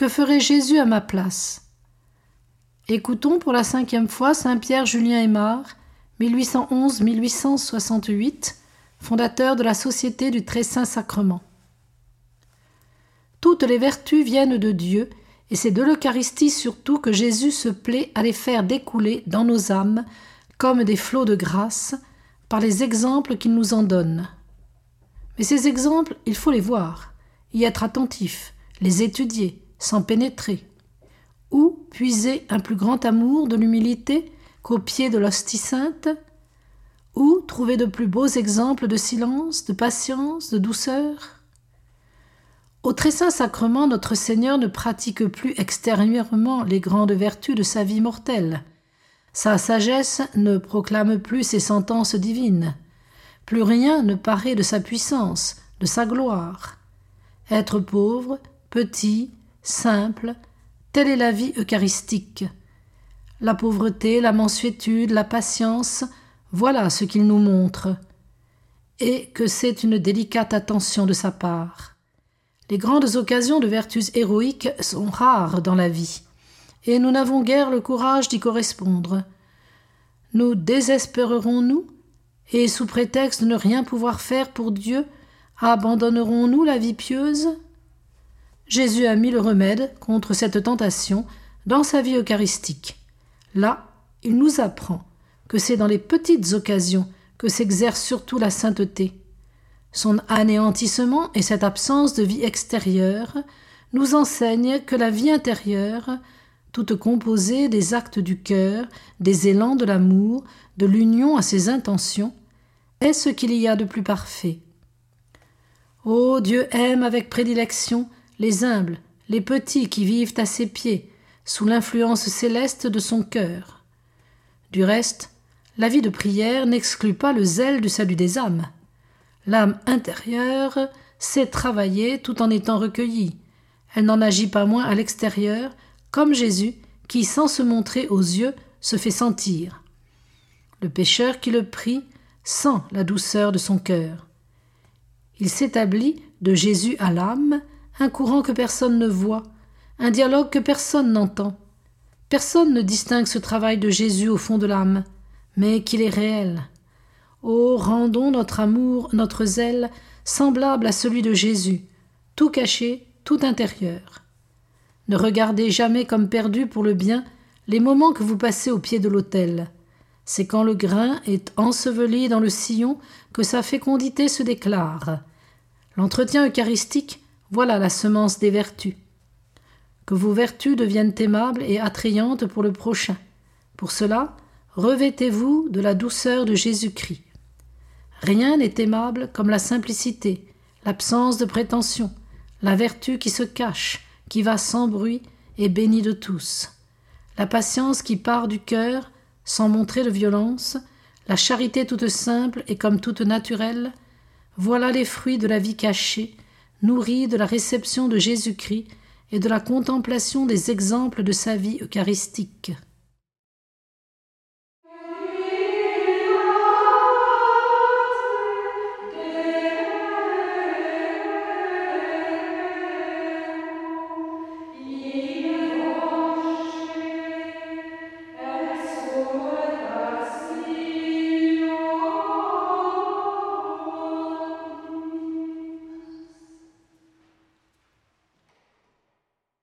Que ferait Jésus à ma place? Écoutons pour la cinquième fois Saint Pierre Julien Aymar, 1811-1868, fondateur de la Société du Très Saint Sacrement. Toutes les vertus viennent de Dieu, et c'est de l'Eucharistie surtout que Jésus se plaît à les faire découler dans nos âmes comme des flots de grâce par les exemples qu'il nous en donne. Mais ces exemples, il faut les voir, y être attentif, les étudier, s'en pénétrer. Où puiser un plus grand amour de l'humilité qu'au pied de l'hostie sainte Où trouver de plus beaux exemples de silence, de patience, de douceur Au très saint sacrement, notre Seigneur ne pratique plus extérieurement les grandes vertus de sa vie mortelle. Sa sagesse ne proclame plus ses sentences divines. Plus rien ne paraît de sa puissance, de sa gloire. Être pauvre, petit, simple, telle est la vie eucharistique. La pauvreté, la mansuétude, la patience, voilà ce qu'il nous montre. Et que c'est une délicate attention de sa part. Les grandes occasions de vertus héroïques sont rares dans la vie, et nous n'avons guère le courage d'y correspondre. Nous désespérerons-nous? Et sous prétexte de ne rien pouvoir faire pour Dieu, abandonnerons-nous la vie pieuse? Jésus a mis le remède contre cette tentation dans sa vie eucharistique. Là, il nous apprend que c'est dans les petites occasions que s'exerce surtout la sainteté. Son anéantissement et cette absence de vie extérieure nous enseignent que la vie intérieure, toute composée des actes du cœur, des élans de l'amour, de l'union à ses intentions, est ce qu'il y a de plus parfait. Ô oh, Dieu aime avec prédilection les humbles, les petits qui vivent à ses pieds, sous l'influence céleste de son cœur. Du reste, la vie de prière n'exclut pas le zèle du salut des âmes. L'âme intérieure sait travailler tout en étant recueillie. Elle n'en agit pas moins à l'extérieur, comme Jésus, qui, sans se montrer aux yeux, se fait sentir. Le pécheur qui le prie sent la douceur de son cœur. Il s'établit de Jésus à l'âme un courant que personne ne voit, un dialogue que personne n'entend. Personne ne distingue ce travail de Jésus au fond de l'âme, mais qu'il est réel. Oh, rendons notre amour, notre zèle, semblable à celui de Jésus, tout caché, tout intérieur. Ne regardez jamais comme perdus pour le bien les moments que vous passez au pied de l'autel. C'est quand le grain est enseveli dans le sillon que sa fécondité se déclare. L'entretien eucharistique, voilà la semence des vertus. Que vos vertus deviennent aimables et attrayantes pour le prochain. Pour cela, revêtez-vous de la douceur de Jésus-Christ. Rien n'est aimable comme la simplicité, l'absence de prétention, la vertu qui se cache, qui va sans bruit et bénie de tous. La patience qui part du cœur, sans montrer de violence, la charité toute simple et comme toute naturelle, voilà les fruits de la vie cachée, nourrie de la réception de Jésus-Christ et de la contemplation des exemples de sa vie eucharistique.